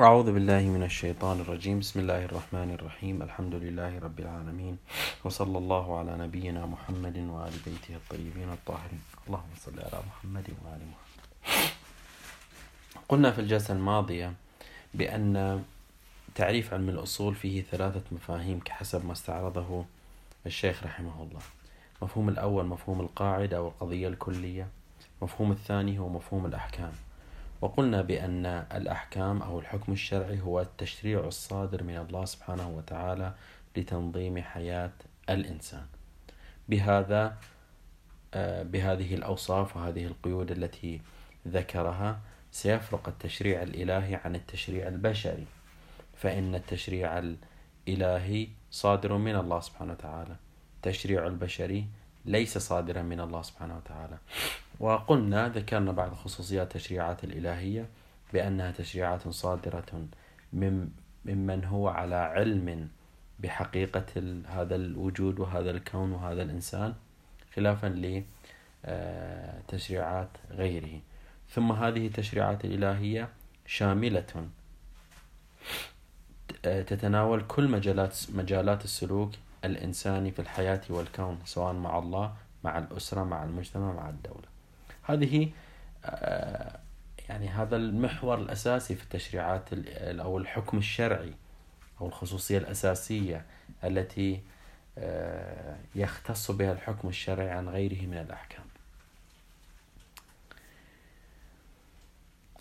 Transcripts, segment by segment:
أعوذ بالله من الشيطان الرجيم. بسم الله الرحمن الرحيم. الحمد لله رب العالمين. وصلى الله على نبينا محمد وآل بيته الطيبين الطاهرين. اللهم صل على محمد وآل محمد. قلنا في الجلسة الماضية بأن تعريف علم الأصول فيه ثلاثة مفاهيم كحسب ما استعرضه الشيخ رحمه الله. مفهوم الأول مفهوم القاعدة أو القضية الكلية. مفهوم الثاني هو مفهوم الأحكام. وقلنا بأن الأحكام أو الحكم الشرعي هو التشريع الصادر من الله سبحانه وتعالى لتنظيم حياة الإنسان. بهذا آه، بهذه الأوصاف وهذه القيود التي ذكرها سيفرق التشريع الإلهي عن التشريع البشري فإن التشريع الإلهي صادر من الله سبحانه وتعالى. التشريع البشري ليس صادرا من الله سبحانه وتعالى. وقلنا ذكرنا بعض خصوصيات التشريعات الإلهية بأنها تشريعات صادرة من ممن هو على علم بحقيقة هذا الوجود وهذا الكون وهذا الإنسان خلافا لتشريعات غيره. ثم هذه التشريعات الإلهية شاملة تتناول كل مجالات مجالات السلوك الإنساني في الحياة والكون سواء مع الله مع الأسرة مع المجتمع مع الدولة. هذه آه، يعني هذا المحور الأساسي في التشريعات أو الحكم الشرعي أو الخصوصية الأساسية التي آه، يختص بها الحكم الشرعي عن غيره من الأحكام.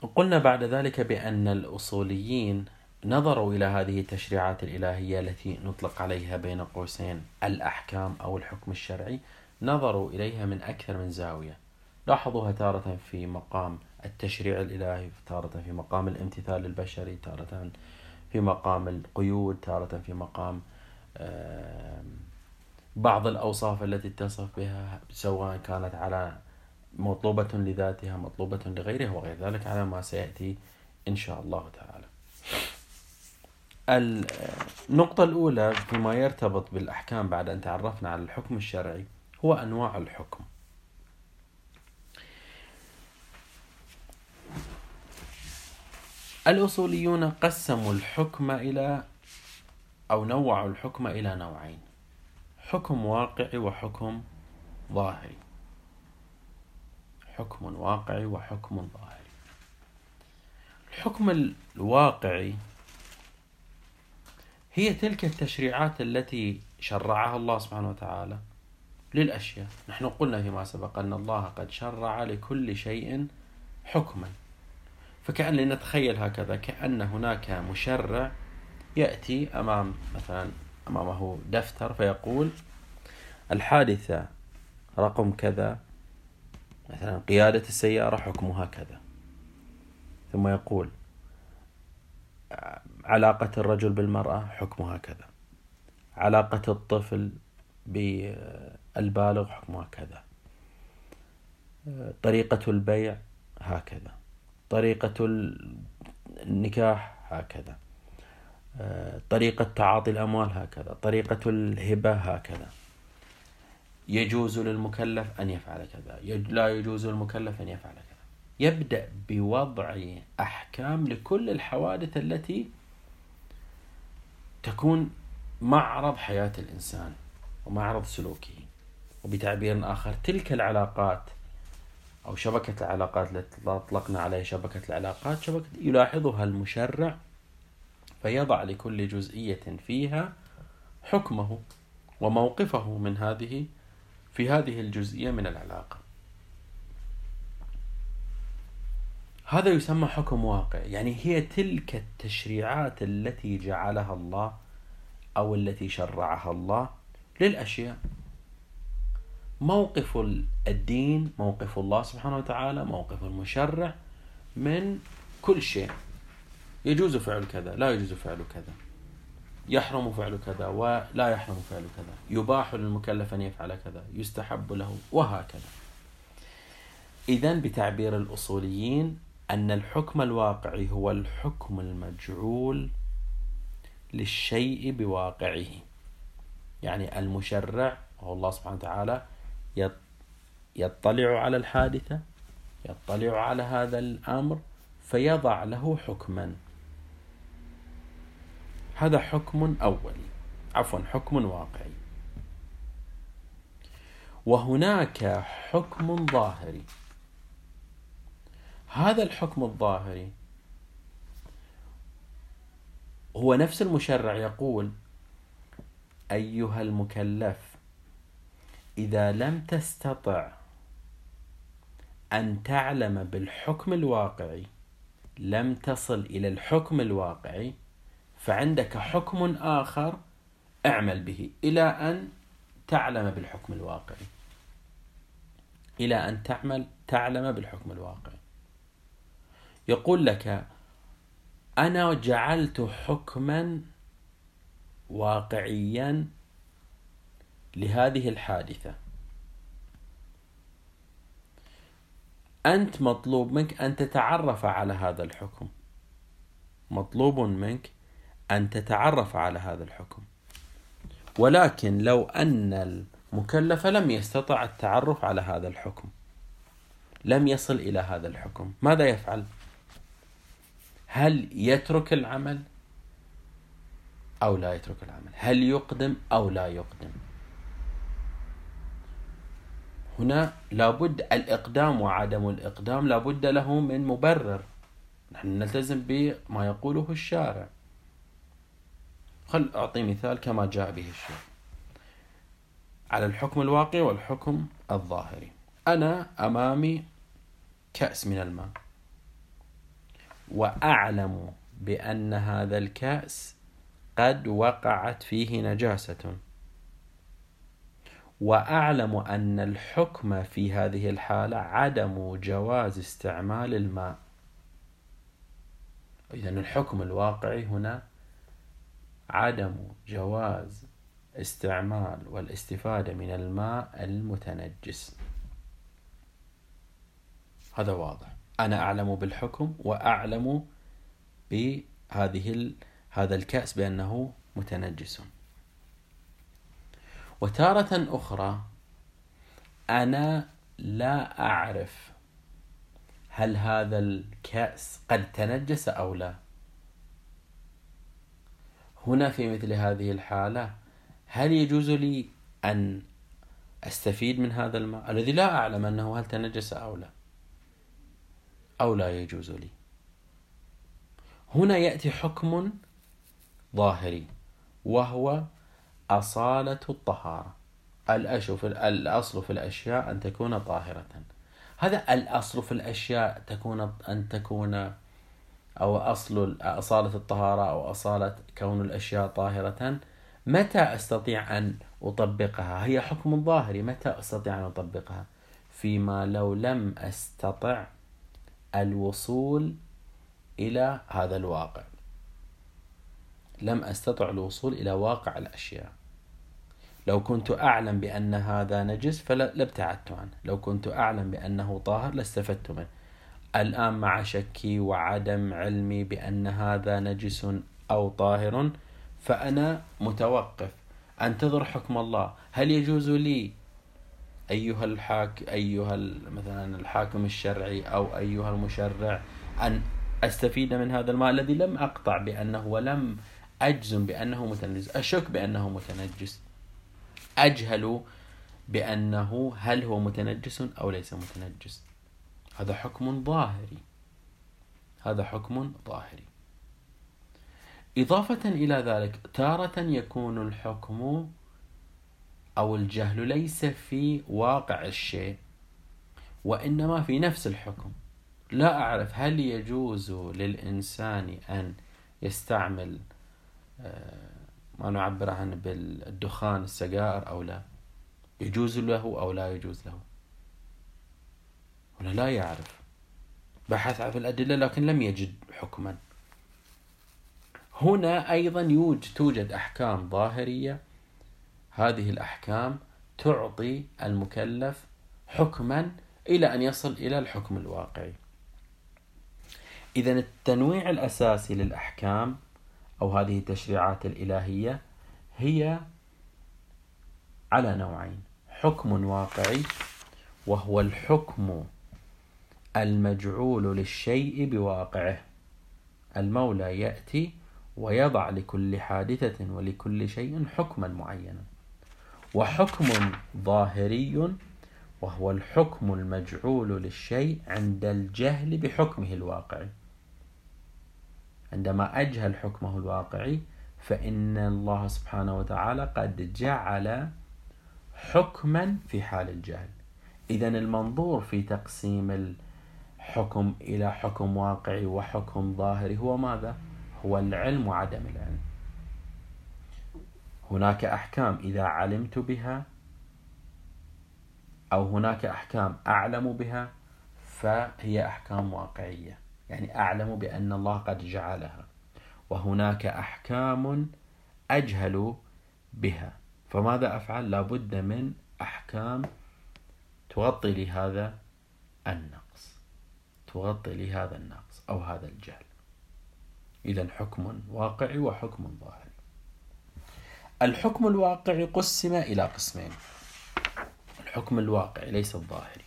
وقلنا بعد ذلك بأن الأصوليين نظروا إلى هذه التشريعات الإلهية التي نطلق عليها بين قوسين الأحكام أو الحكم الشرعي نظروا إليها من أكثر من زاوية. لاحظوها تارة في مقام التشريع الإلهي تارة في مقام الامتثال البشري تارة في مقام القيود تارة في مقام بعض الأوصاف التي تصف بها سواء كانت على مطلوبة لذاتها مطلوبة لغيرها وغير ذلك على ما سيأتي إن شاء الله تعالى. النقطة الأولى فيما يرتبط بالأحكام بعد أن تعرفنا على الحكم الشرعي هو أنواع الحكم. الأصوليون قسموا الحكم إلى أو نوعوا الحكم إلى نوعين حكم واقعي وحكم ظاهري. حكم واقعي وحكم ظاهري. الحكم الواقعي هي تلك التشريعات التي شرعها الله سبحانه وتعالى للأشياء. نحن قلنا فيما سبق أن الله قد شرع لكل شيء حكما. فكأن لنتخيل هكذا كأن هناك مشرع يأتي أمام مثلا أمامه دفتر فيقول الحادثة رقم كذا مثلا قيادة السيارة حكمها كذا. ثم يقول علاقة الرجل بالمرأة حكمها كذا. علاقة الطفل بالبالغ حكمها كذا. طريقة البيع هكذا. طريقة النكاح هكذا. طريقة تعاطي الأموال هكذا. طريقة الهبة هكذا. يجوز للمكلف أن يفعل كذا. لا يجوز للمكلف أن يفعل كذا. يبدأ بوضع أحكام لكل الحوادث التي تكون معرض حياة الإنسان ومعرض سلوكه. وبتعبير آخر تلك العلاقات أو شبكة العلاقات التي أطلقنا عليها شبكة العلاقات شبكة يلاحظها المشرع فيضع لكل جزئية فيها حكمه وموقفه من هذه في هذه الجزئية من العلاقة. هذا يسمى حكم واقع يعني هي تلك التشريعات التي جعلها الله أو التي شرعها الله للأشياء. موقف الدين موقف الله سبحانه وتعالى موقف المشرع من كل شيء. يجوز فعل كذا لا يجوز فعل كذا. يحرم فعل كذا ولا يحرم فعل كذا. يباح للمكلف أن يفعل كذا يستحب له وهكذا. إذا بتعبير الأصوليين أن الحكم الواقعي هو الحكم المجعول للشيء بواقعه. يعني المشرع وهو الله سبحانه وتعالى يطلع على الحادثة يطلع على هذا الأمر فيضع له حكما. هذا حكم أولي عفوا حكم واقعي. وهناك حكم ظاهري. هذا الحكم الظاهري هو نفس المشرع يقول أيها المكلف إذا لم تستطع أن تعلم بالحكم الواقعي لم تصل إلى الحكم الواقعي فعندك حكم آخر اعمل به إلى أن تعلم بالحكم الواقعي. إلى أن تعمل تعلم بالحكم الواقعي. يقول لك أنا جعلت حكما واقعيا لهذه الحادثة. أنت مطلوب منك أن تتعرف على هذا الحكم. مطلوب منك أن تتعرف على هذا الحكم. ولكن لو أن المكلف لم يستطع التعرف على هذا الحكم لم يصل إلى هذا الحكم ماذا يفعل؟ هل يترك العمل أو لا يترك العمل؟ هل يقدم أو لا يقدم؟ هنا لابد الإقدام وعدم الإقدام لابد له من مبرر. نحن نلتزم بما يقوله الشارع. خل أعطي مثال كما جاء به الشيء على الحكم الواقعي والحكم الظاهري أنا أمامي كأس من الماء. وأعلم بأن هذا الكأس قد وقعت فيه نجاسة. وأعلم أن الحكم في هذه الحالة عدم جواز استعمال الماء. إذا الحكم الواقعي هنا عدم جواز استعمال والاستفادة من الماء المتنجس. هذا واضح. أنا أعلم بالحكم وأعلم بهذه هذا الكأس بأنه متنجس. وتارة أخرى أنا لا أعرف هل هذا الكأس قد تنجس أو لا. هنا في مثل هذه الحالة هل يجوز لي أن أستفيد من هذا الماء؟ الذي لا أعلم أنه هل تنجس أو لا. أو لا يجوز لي. هنا يأتي حكم ظاهري وهو أصالة الطهارة. الأشوف الأصل في الأشياء أن تكون طاهرة. هذا الأصل في الأشياء تكون أن تكون أو أصل أصالة الطهارة أو أصالة كون الأشياء طاهرة. متى أستطيع أن أطبقها؟ هي حكم ظاهري متى أستطيع أن أطبقها؟ فيما لو لم أستطع الوصول إلى هذا الواقع. لم أستطع الوصول إلى واقع الأشياء. لو كنت أعلم بأن هذا نجس فلابتعدت عنه. لو كنت أعلم بأنه طاهر لاستفدت منه. الآن مع شكي وعدم علمي بأن هذا نجس أو طاهر فأنا متوقف. أنتظر حكم الله. هل يجوز لي أيها الحاك أيها مثلا الحاكم الشرعي أو أيها المشرع أن أستفيد من هذا الماء الذي لم أقطع بأنه ولم أجزم بأنه متنجس. أشك بأنه متنجس. أجهل بأنه هل هو متنجس أو ليس متنجس. هذا حكم ظاهري. هذا حكم ظاهري. إضافة إلى ذلك تارة يكون الحكم أو الجهل ليس في واقع الشيء وإنما في نفس الحكم. لا أعرف هل يجوز للإنسان أن يستعمل آه، ما نعبر عنه بالدخان السجائر أو لا. يجوز له أو لا يجوز له. هنا لا يعرف. بحث في الأدلة لكن لم يجد حكما. هنا أيضا يوجد توجد أحكام ظاهرية. هذه الأحكام تعطي المكلف حكما إلى أن يصل إلى الحكم الواقعي. إذا التنويع الأساسي للأحكام أو هذه التشريعات الإلهية هي على نوعين. حكم واقعي وهو الحكم المجعول للشيء بواقعه. المولى يأتي ويضع لكل حادثة ولكل شيء حكما معينا. وحكم ظاهري وهو الحكم المجعول للشيء عند الجهل بحكمه الواقعي. عندما أجهل حكمه الواقعي فإن الله سبحانه وتعالى قد جعل حكما في حال الجهل. إذا المنظور في تقسيم الحكم إلى حكم واقعي وحكم ظاهري هو ماذا؟ هو العلم وعدم العلم. هناك أحكام إذا علمت بها أو هناك أحكام أعلم بها فهي أحكام واقعية. يعني أعلم بأن الله قد جعلها. وهناك أحكام أجهل بها. فماذا أفعل؟ لابد من أحكام تغطي لهذا النقص. تغطي لهذا النقص أو هذا الجهل. إذا حكم واقعي وحكم ظاهري الحكم الواقعي قسم إلى قسمين. الحكم الواقعي ليس الظاهري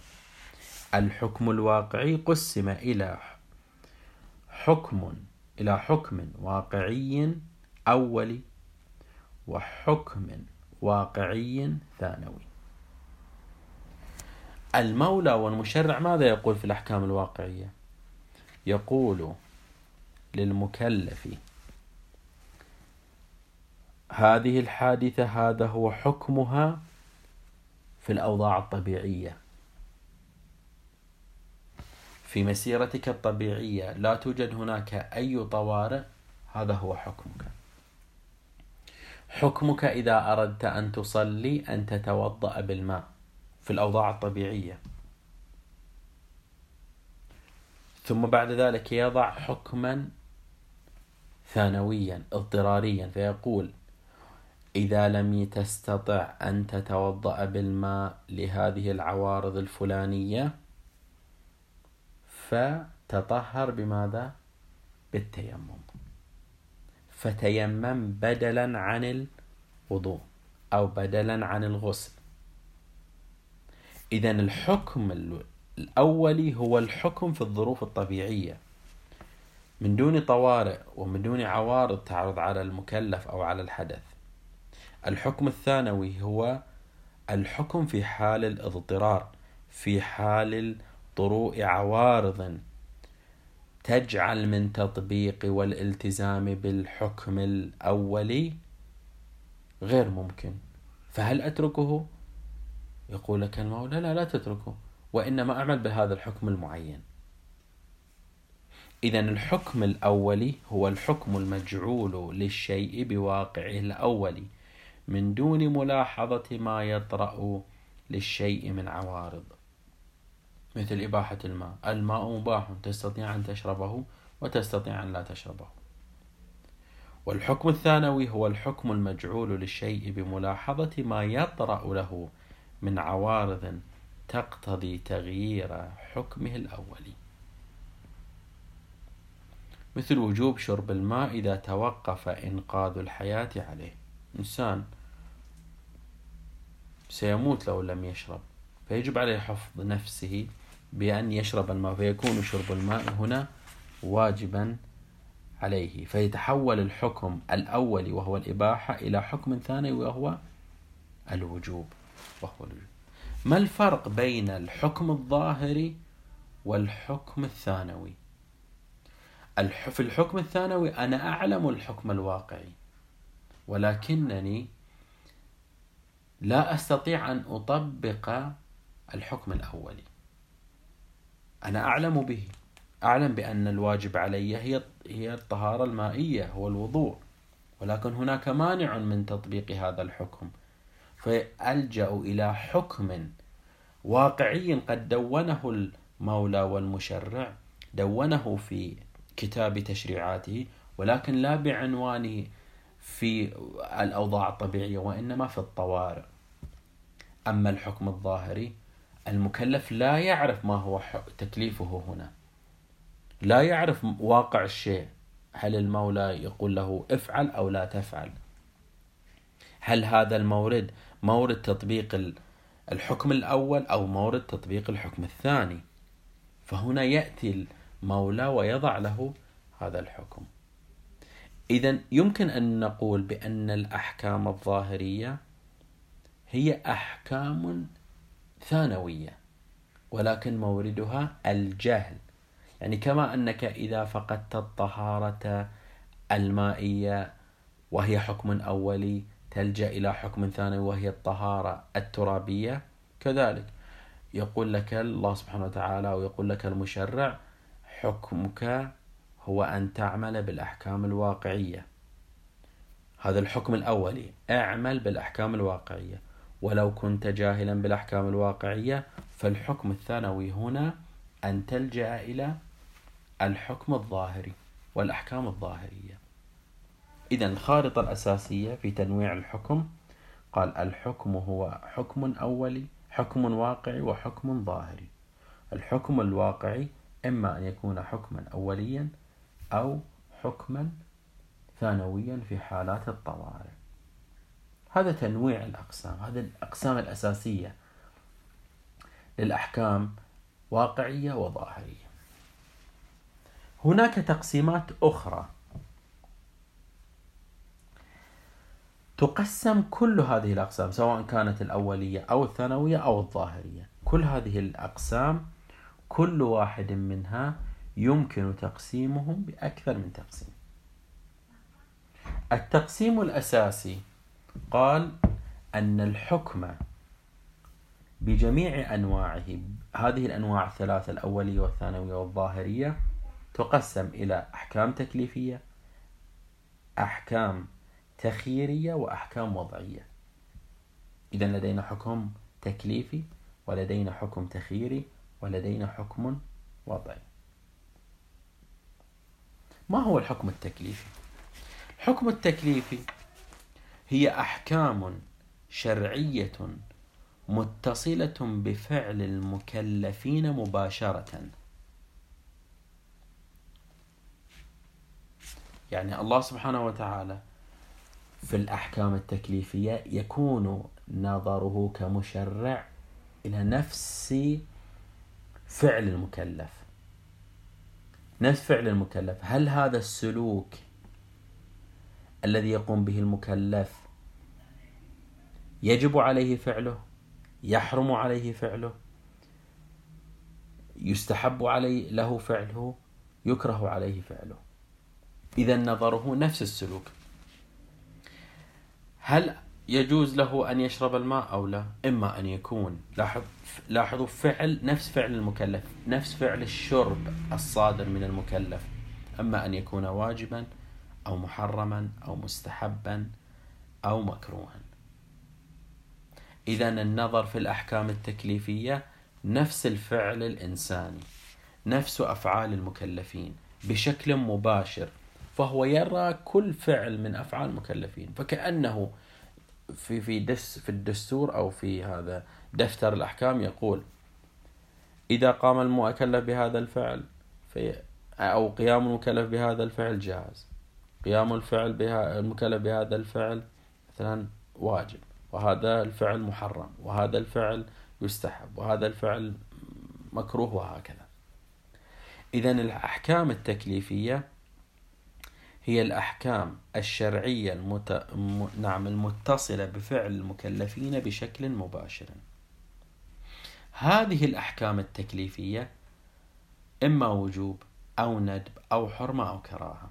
الحكم الواقعي قسم إلى حكم إلى حكم واقعي أولي وحكم واقعي ثانوي. المولى والمشرع ماذا يقول في الأحكام الواقعية؟ يقول للمكلف هذه الحادثة هذا هو حكمها في الأوضاع الطبيعية. في مسيرتك الطبيعية لا توجد هناك أي طوارئ؟ هذا هو حكمك. حكمك إذا أردت أن تصلي أن تتوضأ بالماء في الأوضاع الطبيعية. ثم بعد ذلك يضع حكما ثانويا اضطراريا فيقول إذا لم تستطع أن تتوضأ بالماء لهذه العوارض الفلانية فتطهر بماذا؟ بالتيمم. فتيمم بدلا عن الوضوء أو بدلا عن الغسل. إذا الحكم الأولي هو الحكم في الظروف الطبيعية. من دون طوارئ ومن دون عوارض تعرض على المكلف أو على الحدث. الحكم الثانوي هو الحكم في حال الاضطرار في حال طروء عوارض تجعل من تطبيق والالتزام بالحكم الأولي غير ممكن. فهل أتركه؟ يقول لك المولى لا لا تتركه وإنما أعمل بهذا الحكم المعين. إذا الحكم الأولي هو الحكم المجعول للشيء بواقعه الأولي من دون ملاحظة ما يطرأ للشيء من عوارض. مثل إباحة الماء. الماء مباح تستطيع أن تشربه وتستطيع أن لا تشربه. والحكم الثانوي هو الحكم المجعول للشيء بملاحظة ما يطرأ له من عوارض تقتضي تغيير حكمه الأولي مثل وجوب شرب الماء إذا توقف إنقاذ الحياة عليه. إنسان سيموت لو لم يشرب فيجب عليه حفظ نفسه بأن يشرب الماء فيكون شرب الماء هنا واجبا عليه. فيتحول الحكم الأول وهو الإباحة إلى حكم ثاني وهو الوجوب وهو الوجوب. ما الفرق بين الحكم الظاهري والحكم الثانوي؟ في الحكم الثانوي أنا أعلم الحكم الواقعي ولكنني لا أستطيع أن أطبق الحكم الأولي. أنا أعلم به. أعلم بأن الواجب علي هي هي الطهارة المائية هو الوضوء. ولكن هناك مانع من تطبيق هذا الحكم. فألجأ إلى حكم واقعي قد دونه المولى والمشرع دونه في كتاب تشريعاته ولكن لا بعنوانه في الأوضاع الطبيعية وإنما في الطوارئ. أما الحكم الظاهري المكلف لا يعرف ما هو تكليفه هنا. لا يعرف واقع الشيء. هل المولى يقول له افعل أو لا تفعل؟ هل هذا المورد مورد تطبيق الحكم الأول أو مورد تطبيق الحكم الثاني؟ فهنا يأتي المولى ويضع له هذا الحكم. إذا يمكن أن نقول بأن الأحكام الظاهرية هي أحكام ثانوية ولكن موردها الجهل. يعني كما أنك إذا فقدت الطهارة المائية وهي حكم أولي تلجأ إلى حكم ثاني وهي الطهارة الترابية كذلك. يقول لك الله سبحانه وتعالى ويقول لك المشرع حكمك هو أن تعمل بالأحكام الواقعية. هذا الحكم الأولي اعمل بالأحكام الواقعية. ولو كنت جاهلا بالأحكام الواقعية فالحكم الثانوي هنا أن تلجأ إلى الحكم الظاهري والأحكام الظاهرية. إذا الخارطة الأساسية في تنويع الحكم قال الحكم هو حكم أولي حكم واقعي وحكم ظاهري. الحكم الواقعي إما أن يكون حكما أوليا أو حكما ثانويا في حالات الطوارئ. هذا تنويع الأقسام هذه الأقسام الأساسية للأحكام واقعية وظاهرية. هناك تقسيمات أخرى تقسم كل هذه الأقسام سواء كانت الأولية أو الثانوية أو الظاهرية. كل هذه الأقسام كل واحد منها يمكن تقسيمهم بأكثر من تقسيم. التقسيم الأساسي قال أن الحكم بجميع أنواعه هذه الأنواع الثلاثة الأولية والثانوية والظاهرية تقسم إلى أحكام تكليفية أحكام تخييرية وأحكام وضعية إذا لدينا حكم تكليفي ولدينا حكم تخييري ولدينا حكم وضعي ما هو الحكم التكليفي؟ الحكم التكليفي هي أحكام شرعية متصلة بفعل المكلفين مباشرة. يعني الله سبحانه وتعالى في الأحكام التكليفية يكون نظره كمشرع إلى نفس فعل المكلف. نفس فعل المكلف. هل هذا السلوك الذي يقوم به المكلف يجب عليه فعله يحرم عليه فعله يستحب عليه له فعله يكره عليه فعله. إذا نظره نفس السلوك. هل يجوز له أن يشرب الماء أو لا؟ إما أن يكون. لاحظ لاحظوا فعل نفس فعل المكلف نفس فعل الشرب الصادر من المكلف. أما أن يكون واجبا أو محرما أو مستحبا أو مكروها. إذا النظر في الأحكام التكليفية نفس الفعل الإنساني نفس أفعال المكلفين بشكل مباشر فهو يرى كل فعل من أفعال المكلفين فكأنه في في دس في الدستور أو في هذا دفتر الأحكام يقول إذا قام المكلف بهذا الفعل في أو قيام المكلف بهذا الفعل جائز قيام الفعل بها المكلف بهذا الفعل مثلا واجب. وهذا الفعل محرم وهذا الفعل يستحب وهذا الفعل مكروه وهكذا. إذا الأحكام التكليفية هي الأحكام الشرعية المت... م... نعم المتصلة بفعل المكلفين بشكل مباشر. هذه الأحكام التكليفية إما وجوب أو ندب أو حرمة أو كراهة.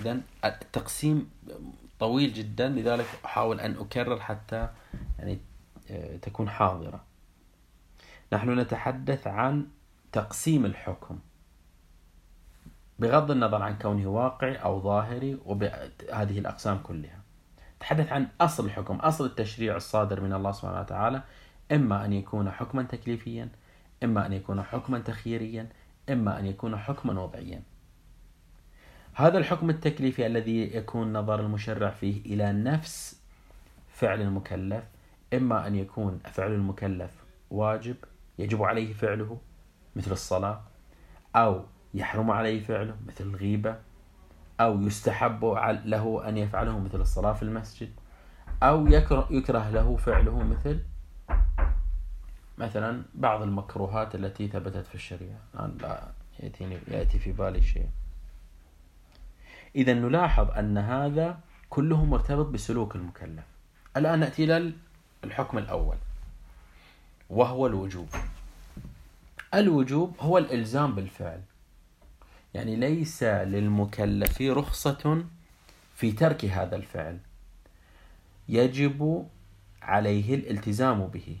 إذا التقسيم طويل جدا لذلك أحاول أن أكرر حتى يعني آه، تكون حاضرة. نحن نتحدث عن تقسيم الحكم. بغض النظر عن كونه واقعي أو ظاهري وبهذه الأقسام كلها. تحدث عن أصل الحكم أصل التشريع الصادر من الله سبحانه وتعالى. إما أن يكون حكما تكليفيا إما أن يكون حكما تخييريا إما أن يكون حكما وضعيا. هذا الحكم التكليفي الذي يكون نظر المشرع فيه إلى نفس فعل المكلف إما أن يكون فعل المكلف واجب يجب عليه فعله مثل الصلاة أو يحرم عليه فعله مثل الغيبة أو يستحب له أن يفعله مثل الصلاة في المسجد أو يكره, له فعله مثل مثلا بعض المكروهات التي ثبتت في الشريعة. الآن لا يأتيني يأتي في بالي شيء. إذا نلاحظ أن هذا كله مرتبط بسلوك المكلف. الآن نأتي إلى الحكم الأول وهو الوجوب. الوجوب هو الإلزام بالفعل. يعني ليس للمكلف رخصة في ترك هذا الفعل. يجب عليه الالتزام به.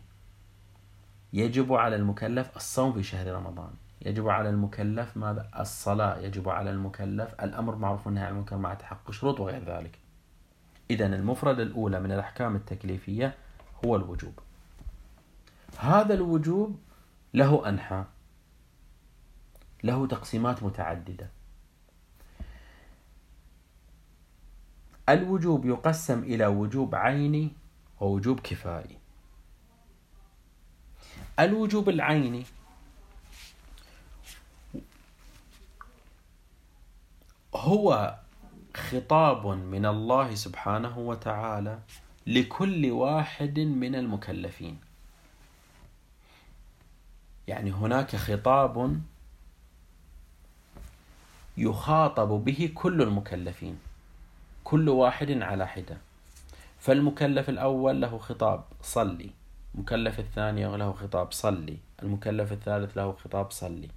يجب على المكلف الصوم في شهر رمضان. يجب على المكلف ماذا؟ الصلاة يجب على المكلف الأمر معروف والنهي عن المنكر مع تحقق شروط وغير ذلك. إذا المفردة الأولى من الأحكام التكليفية هو الوجوب. هذا الوجوب له أنحاء له تقسيمات متعددة. الوجوب يقسم إلى وجوب عيني ووجوب كفائي. الوجوب العيني هو خطاب من الله سبحانه وتعالى لكل واحد من المكلفين. يعني هناك خطاب يخاطب به كل المكلفين كل واحد على حدة. فالمكلف الأول له خطاب صلي المكلف الثاني له خطاب صلي المكلف الثالث له خطاب صلي.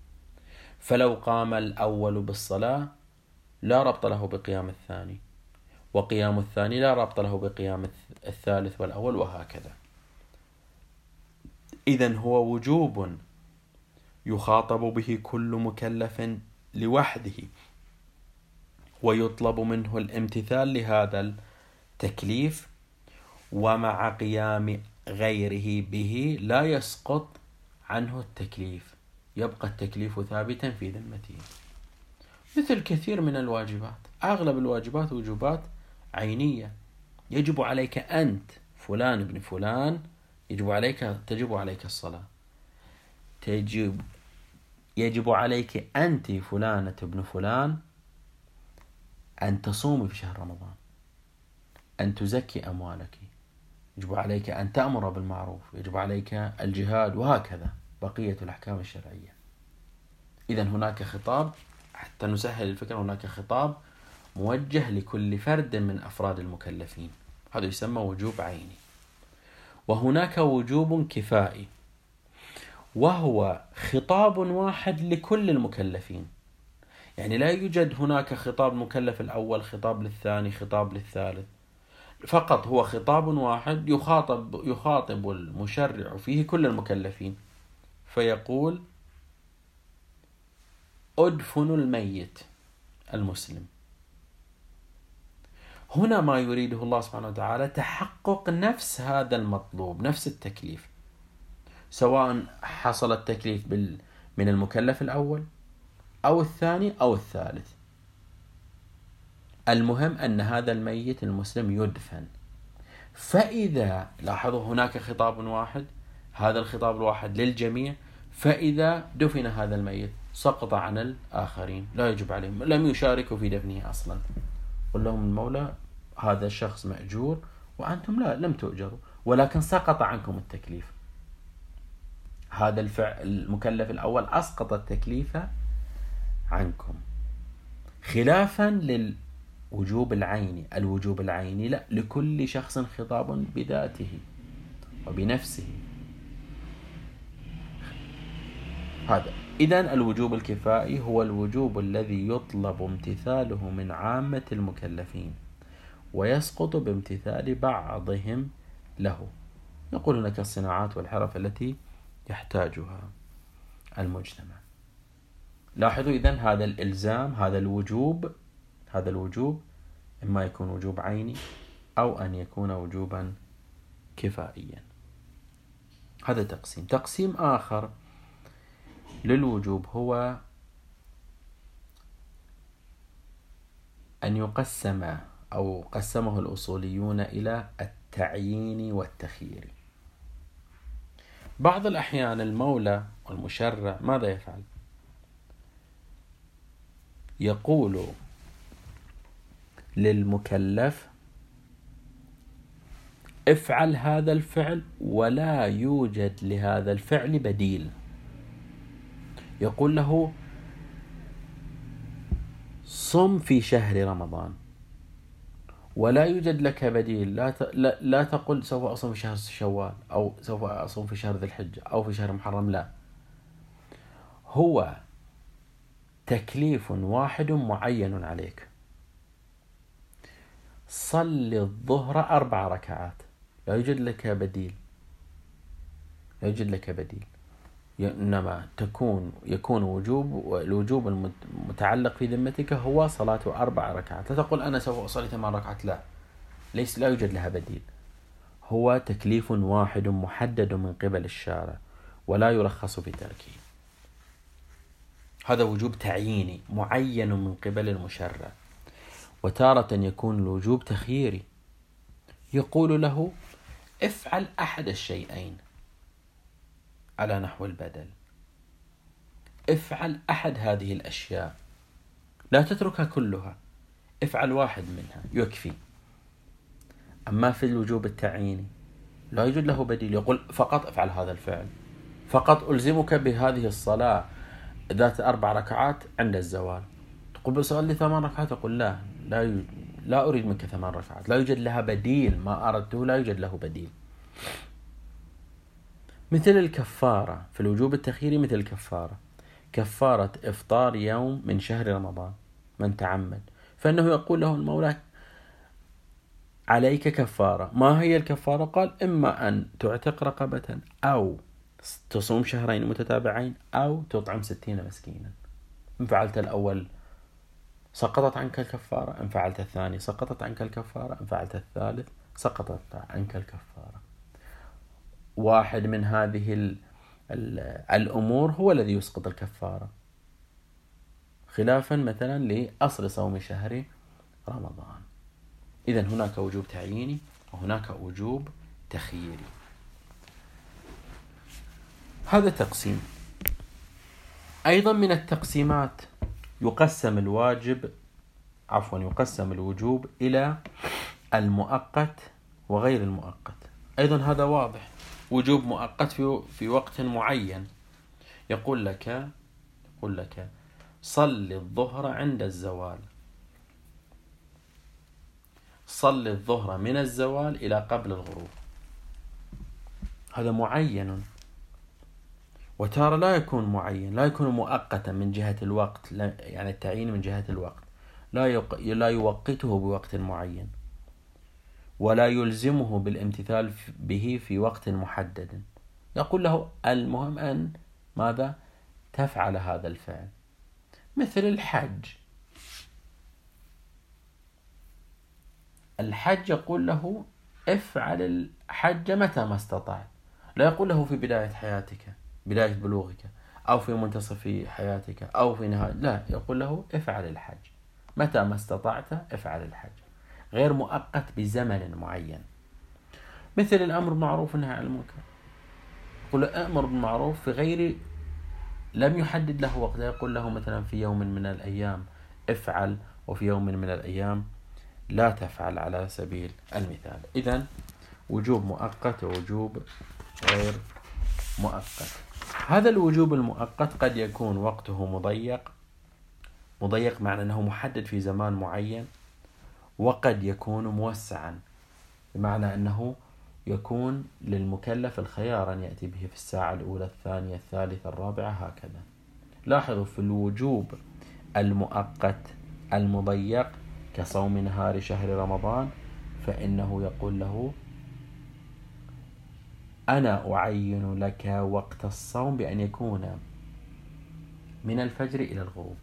فلو قام الأول بالصلاة لا ربط له بقيام الثاني. وقيام الثاني لا ربط له بقيام الثالث والأول وهكذا. إذا هو وجوب يخاطب به كل مكلف لوحده ويطلب منه الامتثال لهذا التكليف ومع قيام غيره به لا يسقط عنه التكليف. يبقى التكليف ثابتا في ذمته. مثل كثير من الواجبات. أغلب الواجبات وجوبات عينية. يجب عليك أنت فلان ابن فلان يجب عليك تجب عليك الصلاة. تجب يجب عليك أنت فلانة ابن فلان أن تصومي في شهر رمضان. أن تزكي أموالك. يجب عليك أن تأمر بالمعروف. يجب عليك الجهاد وهكذا بقية الأحكام الشرعية. إذا هناك خطاب. حتى نسهل الفكرة. هناك خطاب موجه لكل فرد من أفراد المكلفين. هذا يسمى وجوب عيني. وهناك وجوب كفائي. وهو خطاب واحد لكل المكلفين. يعني لا يوجد هناك خطاب مكلف الأول خطاب للثاني خطاب للثالث. فقط هو خطاب واحد يخاطب يخاطب المشرع فيه كل المكلفين. فيقول ادفنوا الميت المسلم. هنا ما يريده الله سبحانه وتعالى تحقق نفس هذا المطلوب نفس التكليف. سواء حصل التكليف بال من المكلف الأول أو الثاني أو الثالث. المهم أن هذا الميت المسلم يدفن. فإذا لاحظوا هناك خطاب واحد هذا الخطاب الواحد للجميع فإذا دفن هذا الميت سقط عن الآخرين لا يجب عليهم لم يشاركوا في دفنه أصلا. قل لهم المولى هذا الشخص مأجور وأنتم لا لم تؤجروا ولكن سقط عنكم التكليف. هذا الفعل المكلف الأول أسقط التكليف عنكم. خلافا للوجوب العيني الوجوب العيني لا لكل شخص خطاب بذاته وبنفسه. هذا. إذا الوجوب الكفائي هو الوجوب الذي يطلب امتثاله من عامة المكلفين ويسقط بامتثال بعضهم له. نقول هناك الصناعات والحرف التي يحتاجها المجتمع. لاحظوا إذن هذا الإلزام هذا الوجوب هذا الوجوب إما يكون وجوب عيني أو أن يكون وجوبا كفائيا. هذا تقسيم. تقسيم آخر للوجوب هو أن يقسم أو قسمه الأصوليون إلى التعيين والتخيير. بعض الأحيان المولى والمشرع ماذا يفعل؟ يقول للمكلف افعل هذا الفعل ولا يوجد لهذا الفعل بديل. يقول له صم في شهر رمضان ولا يوجد لك بديل لا لا, تقل سوف أصوم في شهر شوال أو سوف أصوم في شهر ذي الحجة أو في شهر محرم لا. هو تكليف واحد معين عليك. صل الظهر أربع ركعات لا يوجد لك بديل لا يوجد لك بديل. إنما تكون يكون وجوب الوجوب المتعلق في ذمتك هو صلاة أربع ركعات. لا تقول أنا سوف أصلي ثمان ركعات؟ لا. ليس لا يوجد لها بديل. هو تكليف واحد محدد من قبل الشارع ولا يرخص في تركه. هذا وجوب تعييني معين من قبل المشرع. وتارة يكون الوجوب تخييري. يقول له افعل أحد الشيئين. على نحو البدل. افعل أحد هذه الأشياء. لا تتركها كلها. افعل واحد منها. يكفي. أما في الوجوب التعييني لا يوجد له بديل. يقول فقط افعل هذا الفعل. فقط ألزمك بهذه الصلاة ذات أربع ركعات عند الزوال. تقول بس لي ثمان ركعات؟ أقول لا. لا لا أريد منك ثمان ركعات. لا يوجد لها بديل. ما أردته لا يوجد له بديل. مثل الكفارة في الوجوب التخييري مثل الكفارة. كفارة إفطار يوم من شهر رمضان من تعمد. فإنه يقول له المولى عليك كفارة. ما هي الكفارة؟ قال إما أن تعتق رقبة أو تصوم شهرين متتابعين أو تطعم ستين مسكينا. إن فعلت الأول سقطت عنك الكفارة إن فعلت الثاني سقطت عنك الكفارة إن فعلت الثالث سقطت عنك الكفارة. واحد من هذه ال ال الأمور هو الذي يسقط الكفارة. خلافا مثلا لأصل صوم شهر رمضان. إذا هناك وجوب تعييني وهناك وجوب تخييري. هذا تقسيم. أيضا من التقسيمات يقسم الواجب عفوا يقسم الوجوب إلى المؤقت وغير المؤقت. أيضا هذا واضح. وجوب مؤقت في في وقت معين. يقول لك يقول لك صل الظهر عند الزوال. صل الظهر من الزوال إلى قبل الغروب. هذا معين. وتارة لا يكون معين لا يكون مؤقتا من جهة الوقت يعني التعيين من جهة الوقت. لا لا يوقته بوقت معين. ولا يلزمه بالامتثال به في وقت محدد. يقول له المهم أن ماذا؟ تفعل هذا الفعل. مثل الحج. الحج يقول له افعل الحج متى ما استطعت. لا يقول له في بداية حياتك بداية بلوغك أو في منتصف حياتك أو في نهاية. لا يقول له افعل الحج. متى ما استطعت افعل الحج. غير مؤقت بزمن معين. مثل الأمر بالمعروف والنهي عن المنكر. يقول أمر بالمعروف في غير لم يحدد له وقت يقول له مثلا في يوم من الأيام افعل وفي يوم من الأيام لا تفعل على سبيل المثال. إذا وجوب مؤقت ووجوب غير مؤقت. هذا الوجوب المؤقت قد يكون وقته مضيق. مضيق معنى أنه محدد في زمان معين. وقد يكون موسعا بمعنى أنه يكون للمكلف الخيار أن يأتي به في الساعة الأولى الثانية الثالثة الرابعة هكذا. لاحظوا في الوجوب المؤقت المضيق كصوم نهار شهر رمضان فإنه يقول له أنا أعين لك وقت الصوم بأن يكون من الفجر إلى الغروب.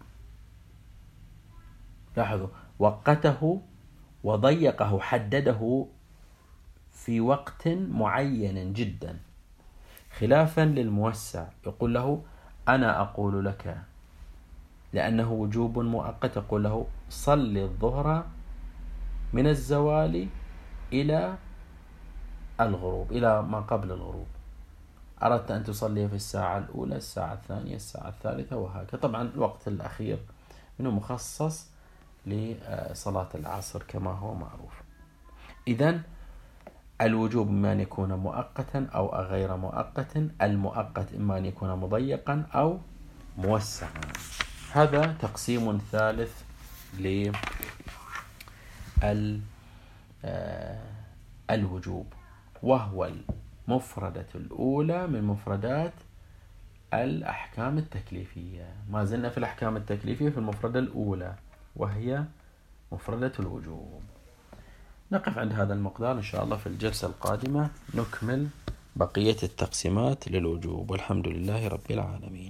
لاحظوا وقته وضيقه حدده في وقت معين جدا خلافا للموسع. يقول له أنا أقول لك لأنه وجوب مؤقت. يقول له صل الظهر من الزوال إلى الغروب إلى ما قبل الغروب. أردت أن تصلي في الساعة الأولى الساعة الثانية الساعة الثالثة وهكذا. طبعا الوقت الأخير منه مخصص لصلاة العصر كما هو معروف. إذا الوجوب إما أن يكون مؤقتا أو غير مؤقت المؤقت إما أن يكون مضيقا أو موسعا. هذا تقسيم ثالث للوجوب وهو المفردة الأولى من مفردات الأحكام التكليفية. ما زلنا في الأحكام التكليفية في المفردة الأولى. وهي مفردة الوجوب. نقف عند هذا المقدار إن شاء الله في الجلسة القادمة نكمل بقية التقسيمات للوجوب. والحمد لله رب العالمين.